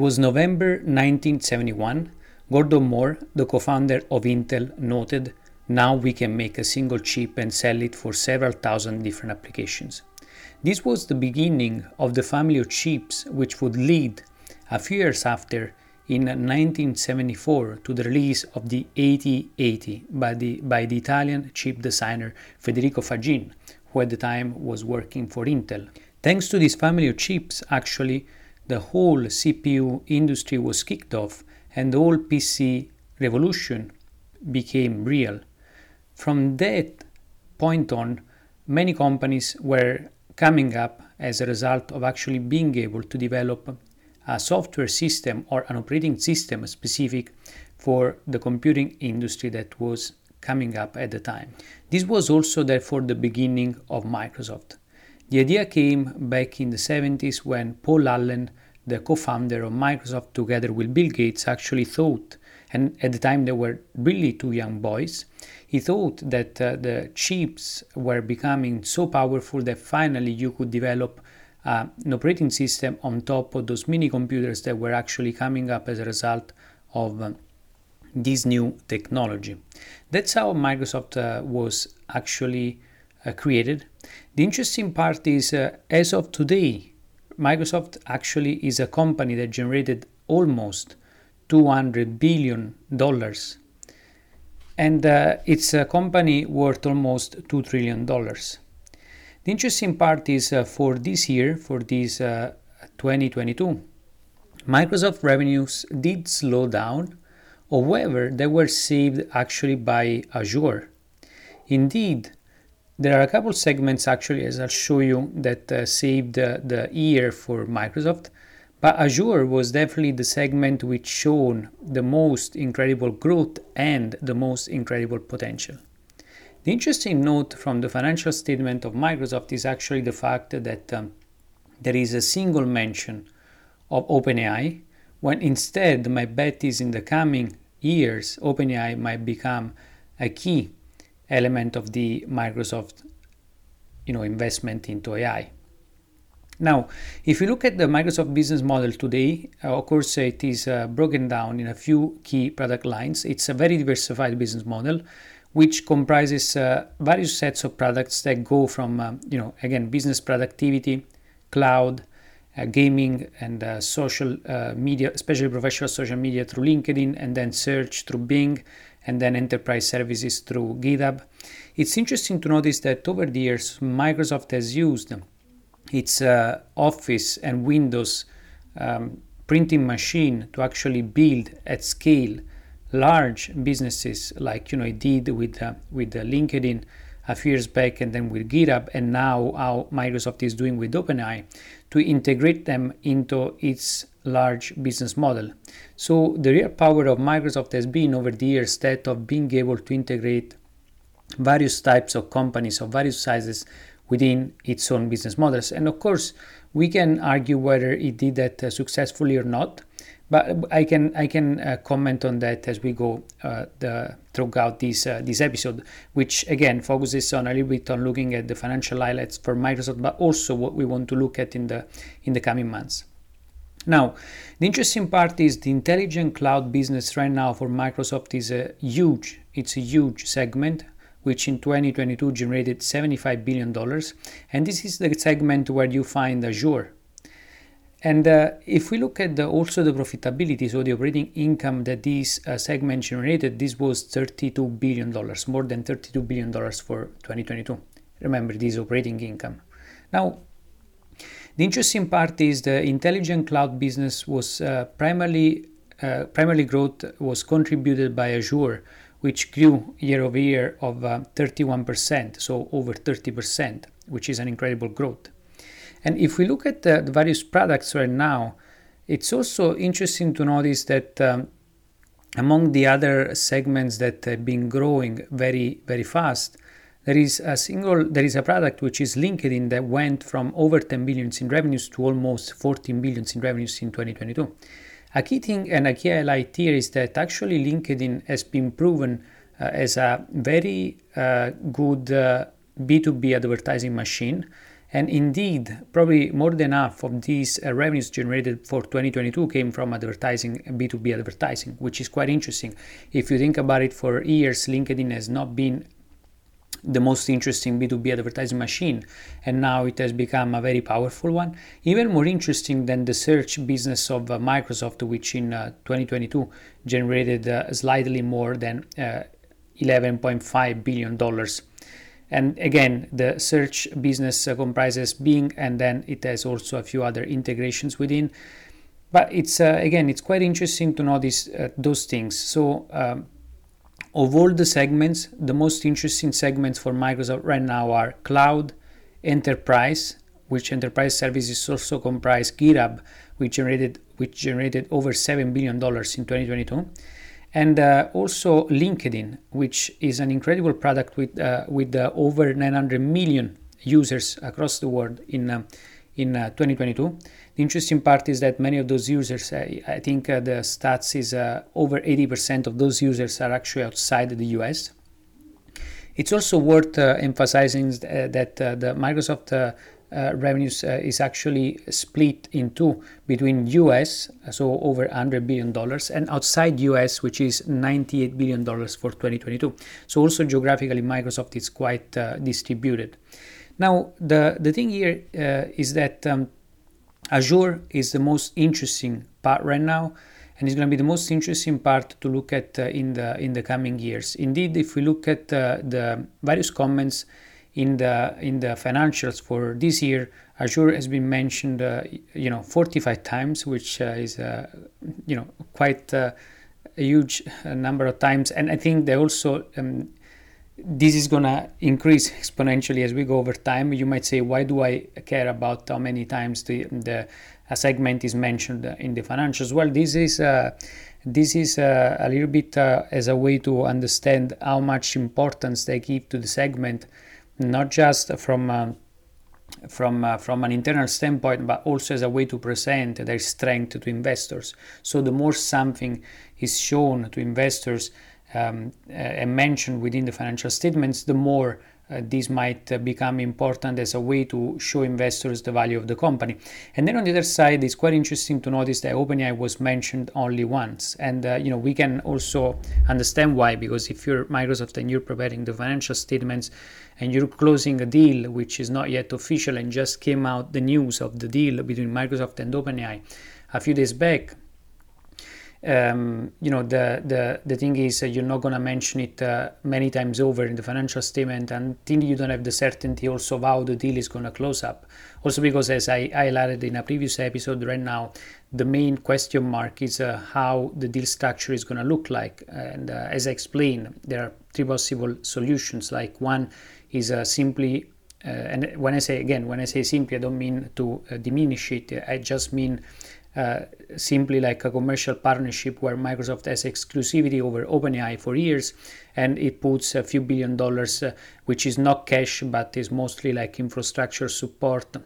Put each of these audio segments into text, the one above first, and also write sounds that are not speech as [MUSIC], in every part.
It was November 1971. Gordon Moore, the co founder of Intel, noted now we can make a single chip and sell it for several thousand different applications. This was the beginning of the family of chips which would lead, a few years after, in 1974 to the release of the 8080 by the, by the Italian chip designer Federico Faggin, who at the time was working for Intel. Thanks to this family of chips, actually, the whole CPU industry was kicked off and the whole PC revolution became real. From that point on, many companies were coming up as a result of actually being able to develop a software system or an operating system specific for the computing industry that was coming up at the time. This was also therefore the beginning of Microsoft. The idea came back in the 70s when Paul Allen, the co founder of Microsoft, together with Bill Gates, actually thought, and at the time they were really two young boys, he thought that uh, the chips were becoming so powerful that finally you could develop uh, an operating system on top of those mini computers that were actually coming up as a result of uh, this new technology. That's how Microsoft uh, was actually uh, created. The interesting part is, uh, as of today, Microsoft actually is a company that generated almost 200 billion dollars and uh, it's a company worth almost $2 trillion. The interesting part is uh, for this year, for this uh, 2022, Microsoft revenues did slow down, however, they were saved actually by Azure. Indeed, there are a couple segments actually, as I'll show you, that uh, saved the year for Microsoft. But Azure was definitely the segment which shown the most incredible growth and the most incredible potential. The interesting note from the financial statement of Microsoft is actually the fact that um, there is a single mention of OpenAI, when instead my bet is in the coming years, OpenAI might become a key element of the Microsoft you know, investment into AI. Now, if you look at the Microsoft business model today, uh, of course, it is uh, broken down in a few key product lines. It's a very diversified business model, which comprises uh, various sets of products that go from, uh, you know, again, business productivity, cloud, uh, gaming, and uh, social media, especially professional social media through LinkedIn, and then search through Bing, and then enterprise services through GitHub. It's interesting to notice that over the years, Microsoft has used its uh, Office and Windows um, printing machine to actually build at scale large businesses like you know it did with uh, with uh, LinkedIn a few years back and then with GitHub and now how Microsoft is doing with OpenAI to integrate them into its large business model. So the real power of Microsoft has been over the years that of being able to integrate various types of companies of various sizes within its own business models. And of course, we can argue whether it did that uh, successfully or not. But I can I can uh, comment on that as we go uh, the, throughout this uh, this episode, which again focuses on a little bit on looking at the financial highlights for Microsoft, but also what we want to look at in the in the coming months. Now, the interesting part is the intelligent cloud business right now for Microsoft is a huge, it's a huge segment which in 2022 generated $75 billion. And this is the segment where you find Azure. And uh, if we look at the, also the profitability, so the operating income that this uh, segment generated, this was $32 billion, more than $32 billion for 2022. Remember, this operating income. Now, the interesting part is the intelligent cloud business was uh, primarily uh, primarily growth was contributed by Azure, which grew year over year of uh, 31%, so over 30%, which is an incredible growth. And if we look at the, the various products right now, it's also interesting to notice that um, among the other segments that have been growing very, very fast, there is a single there is a product which is LinkedIn that went from over 10 billions in revenues to almost 14 billions in revenues in 2022 a key thing and a key highlight here is that actually LinkedIn has been proven uh, as a very uh, good uh, B2B advertising machine. And indeed, probably more than half of these uh, revenues generated for 2022 came from advertising, B2B advertising, which is quite interesting. If you think about it, for years, LinkedIn has not been the most interesting B2B advertising machine, and now it has become a very powerful one. Even more interesting than the search business of uh, Microsoft, which in uh, 2022 generated uh, slightly more than uh, 11.5 billion dollars. And again, the search business uh, comprises Bing, and then it has also a few other integrations within. But it's uh, again, it's quite interesting to notice those things. So. Um, of all the segments, the most interesting segments for Microsoft right now are cloud, enterprise, which enterprise services also comprise GitHub, which generated which generated over seven billion dollars in 2022, and uh, also LinkedIn, which is an incredible product with uh, with uh, over 900 million users across the world in uh, in uh, 2022. The interesting part is that many of those users, I, I think uh, the stats is uh, over 80% of those users are actually outside the US. It's also worth uh, emphasizing uh, that uh, the Microsoft uh, revenues is actually split in two between US, so over 100 billion dollars, and outside US, which is 98 billion dollars for 2022. So also geographically, Microsoft is quite distributed. Now, the, the thing here uh, is that um, Azure is the most interesting part right now, and it's going to be the most interesting part to look at uh, in the in the coming years. Indeed, if we look at uh, the various comments in the in the financials for this year, Azure has been mentioned, uh, you know, 45 times, which uh, is uh, you know quite a huge number of times, and I think they also um, this is going to increase exponentially as we go over time. You might say, why do I care about how many times the, the a segment is mentioned in the financials? Well, this is uh, this is uh, a little bit uh, as a way to understand how much importance they give to the segment, not just from uh, from uh, from an internal standpoint, but also as a way to present their strength to investors. So the more something is shown to investors um, uh, and mentioned within the financial statements, the more uh, this might uh, become important as a way to show investors the value of the company. And then on the other side, it's quite interesting to notice that OpenAI was mentioned only once. And uh, you know we can also understand why, because if you're Microsoft and you're preparing the financial statements and you're closing a deal which is not yet official and just came out the news of the deal between Microsoft and OpenAI a few days back, um, you know the the the thing is uh, you're not going to mention it uh, many times over in the financial statement until you don't have the certainty also of how the deal is going to close up. Also because as i highlighted in a previous episode right now the main question mark is uh, how the deal structure is going to look like. And uh, as i explained there are three possible solutions. Like one is uh, simply uh, and when i say again when i say simply i don't mean to diminish it. I just mean uh, simply like a commercial partnership where Microsoft has exclusivity over OpenAI for years and it puts a few billion dollars, uh, which is not cash but is mostly like infrastructure support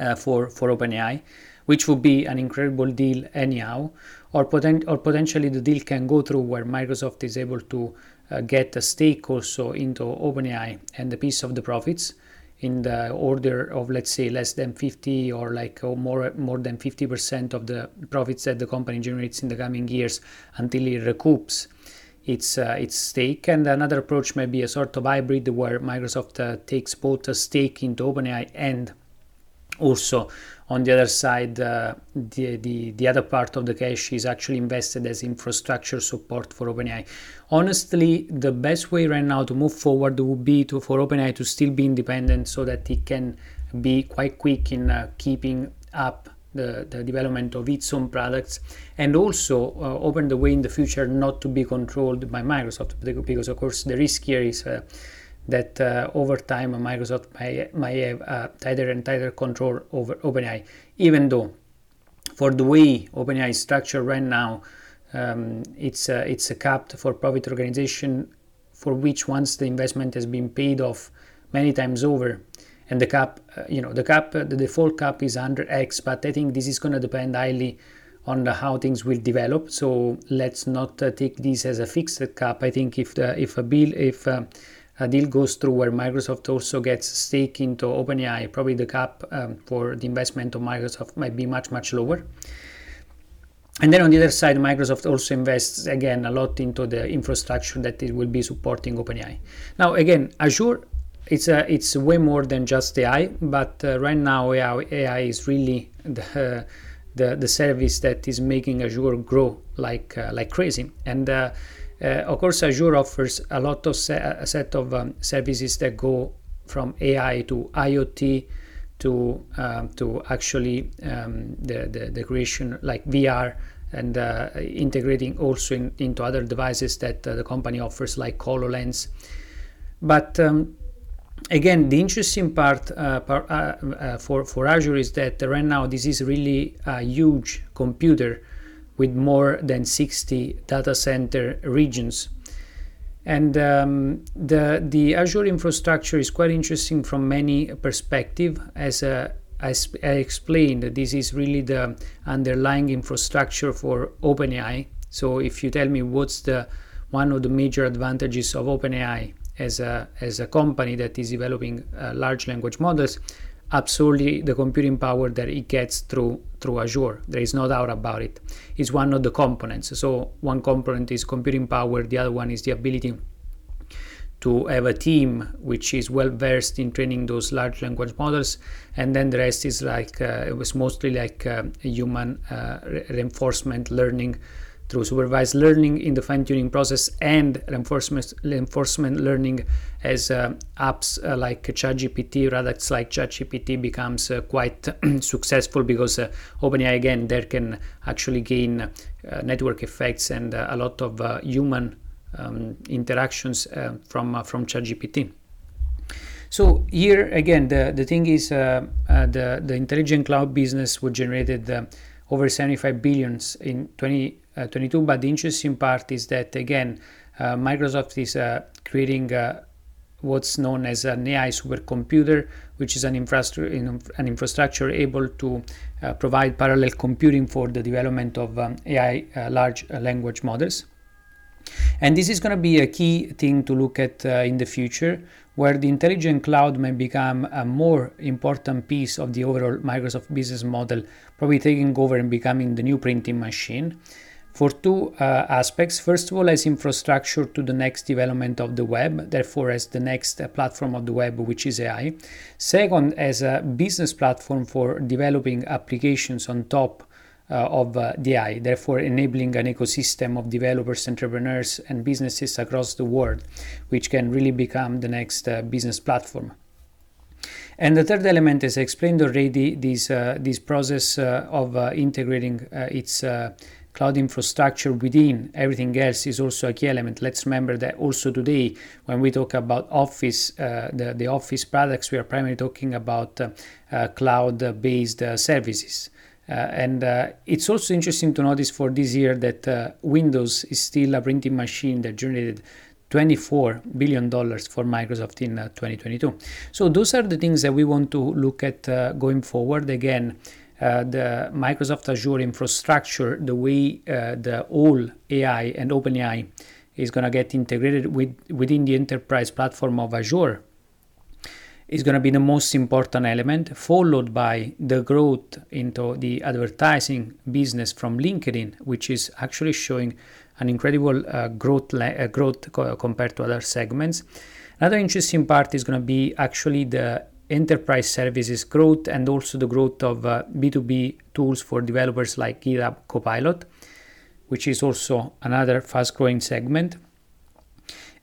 uh, for, for OpenAI, which would be an incredible deal anyhow. Or, or potentially the deal can go through where Microsoft is able to uh, get a stake also into OpenAI and a piece of the profits in the order of let's say less than 50 or like or more more than 50% of the profits that the company generates in the coming years until it recoups its uh, its stake. And another approach may be a sort of hybrid where Microsoft uh, takes both a stake into OpenAI and also on the other side, uh, the, the, the other part of the cash is actually invested as infrastructure support for OpenAI. Honestly, the best way right now to move forward would be to, for OpenAI to still be independent so that it can be quite quick in uh, keeping up the, the, development of its own products and also uh, open the way in the future not to be controlled by Microsoft because of course the risk here is uh, that uh, over time Microsoft may, may have uh, tighter and tighter control over OpenAI, even though for the way OpenAI is structured right now, um, it's, uh, it's a capped for profit organization for which once the investment has been paid off many times over, and the cap, uh, you know, the cap, uh, the default cap is 100x, but I think this is going to depend highly on how things will develop. So let's not uh, take this as a fixed cap. I think if the if a bill if a deal goes through where Microsoft also gets stake into OpenAI, probably the cap um, for the investment of Microsoft might be much much lower. And then on the other side, Microsoft also invests again a lot into the infrastructure that it will be supporting OpenAI. Now, again, Azure, it's a, it's way more than just AI, but uh, right now AI, AI is really the, uh, the the service that is making Azure grow like uh, like crazy. And uh, of course, Azure offers a lot of se- a set of um, services that go from AI to IoT to um, to actually um, the, the, the creation like VR and uh, integrating also in, into other devices that uh, the company offers like HoloLens. But um, again, the interesting part, uh, part uh, uh, for for Azure is that right now this is really a huge computer with more than 60 data center regions and um, the the Azure infrastructure is quite interesting from many perspective. As, uh, as I explained, this is really the underlying infrastructure for OpenAI. So if you tell me what's the one of the major advantages of OpenAI as a as a company that is developing uh, large language models, absolutely the computing power that it gets through through Azure. There is no doubt about it. It's one of the components. So one component is computing power, the other one is the ability to have a team which is well versed in training those large language models and then the rest is like uh, it was mostly like uh, human uh, reinforcement learning through supervised learning in the fine-tuning process and reinforcement reinforcement learning as uh, apps uh, like ChatGPT, products like ChatGPT becomes uh, quite [CLEARS THROAT] successful because uh, OpenAI again there can actually gain uh, network effects and uh, a lot of human um, interactions from from ChatGPT. So here again, the, the thing is the the intelligent cloud business was generated over 75 billions in 20 uh, 22 but the interesting part is that again uh, microsoft is uh, creating what's known as an AI supercomputer, which is an, infrastructure, an infrastructure able to uh, provide parallel computing for the development of um, AI uh, large language models. And this is going to be a key thing to look at uh, in the future, where the intelligent cloud may become a more important piece of the overall Microsoft business model, probably taking over and becoming the new printing machine for two uh, aspects. First of all, as infrastructure to the next development of the web, therefore, as the next uh, platform of the web, which is AI. Second, as a business platform for developing applications on top of uh, AI, therefore, enabling an ecosystem of developers, entrepreneurs, and businesses across the world, which can really become the next uh, business platform. And the third element, as I explained already, this uh, this process of integrating its cloud infrastructure within everything else is also a key element. Let's remember that also today, when we talk about Office, uh, the, the Office products, we are primarily talking about uh, uh, cloud based uh, services. Uh, and uh, it's also interesting to notice for this year that Windows is still a printing machine that generated 24 billion dollars for Microsoft in 2022. So those are the things that we want to look at going forward. Again, uh, the Microsoft Azure infrastructure, the way uh, the whole AI and OpenAI is going to get integrated with, within the enterprise platform of Azure is going to be the most important element, followed by the growth into the advertising business from LinkedIn, which is actually showing an incredible uh, growth, uh, growth co- compared to other segments. Another interesting part is going to be actually the enterprise services growth and also the growth of uh, B2B tools for developers like GitHub Copilot, which is also another fast growing segment.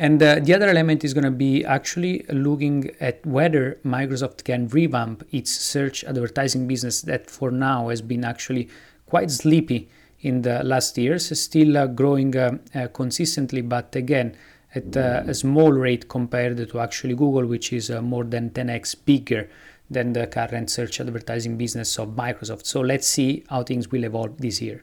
And uh, the other element is going to be actually looking at whether Microsoft can revamp its search advertising business that for now has been actually quite sleepy in the last years, still uh, growing uh, uh, consistently, but again, at uh, a small rate compared to actually Google, which is uh, more than 10x bigger than the current search advertising business of Microsoft. So let's see how things will evolve this year.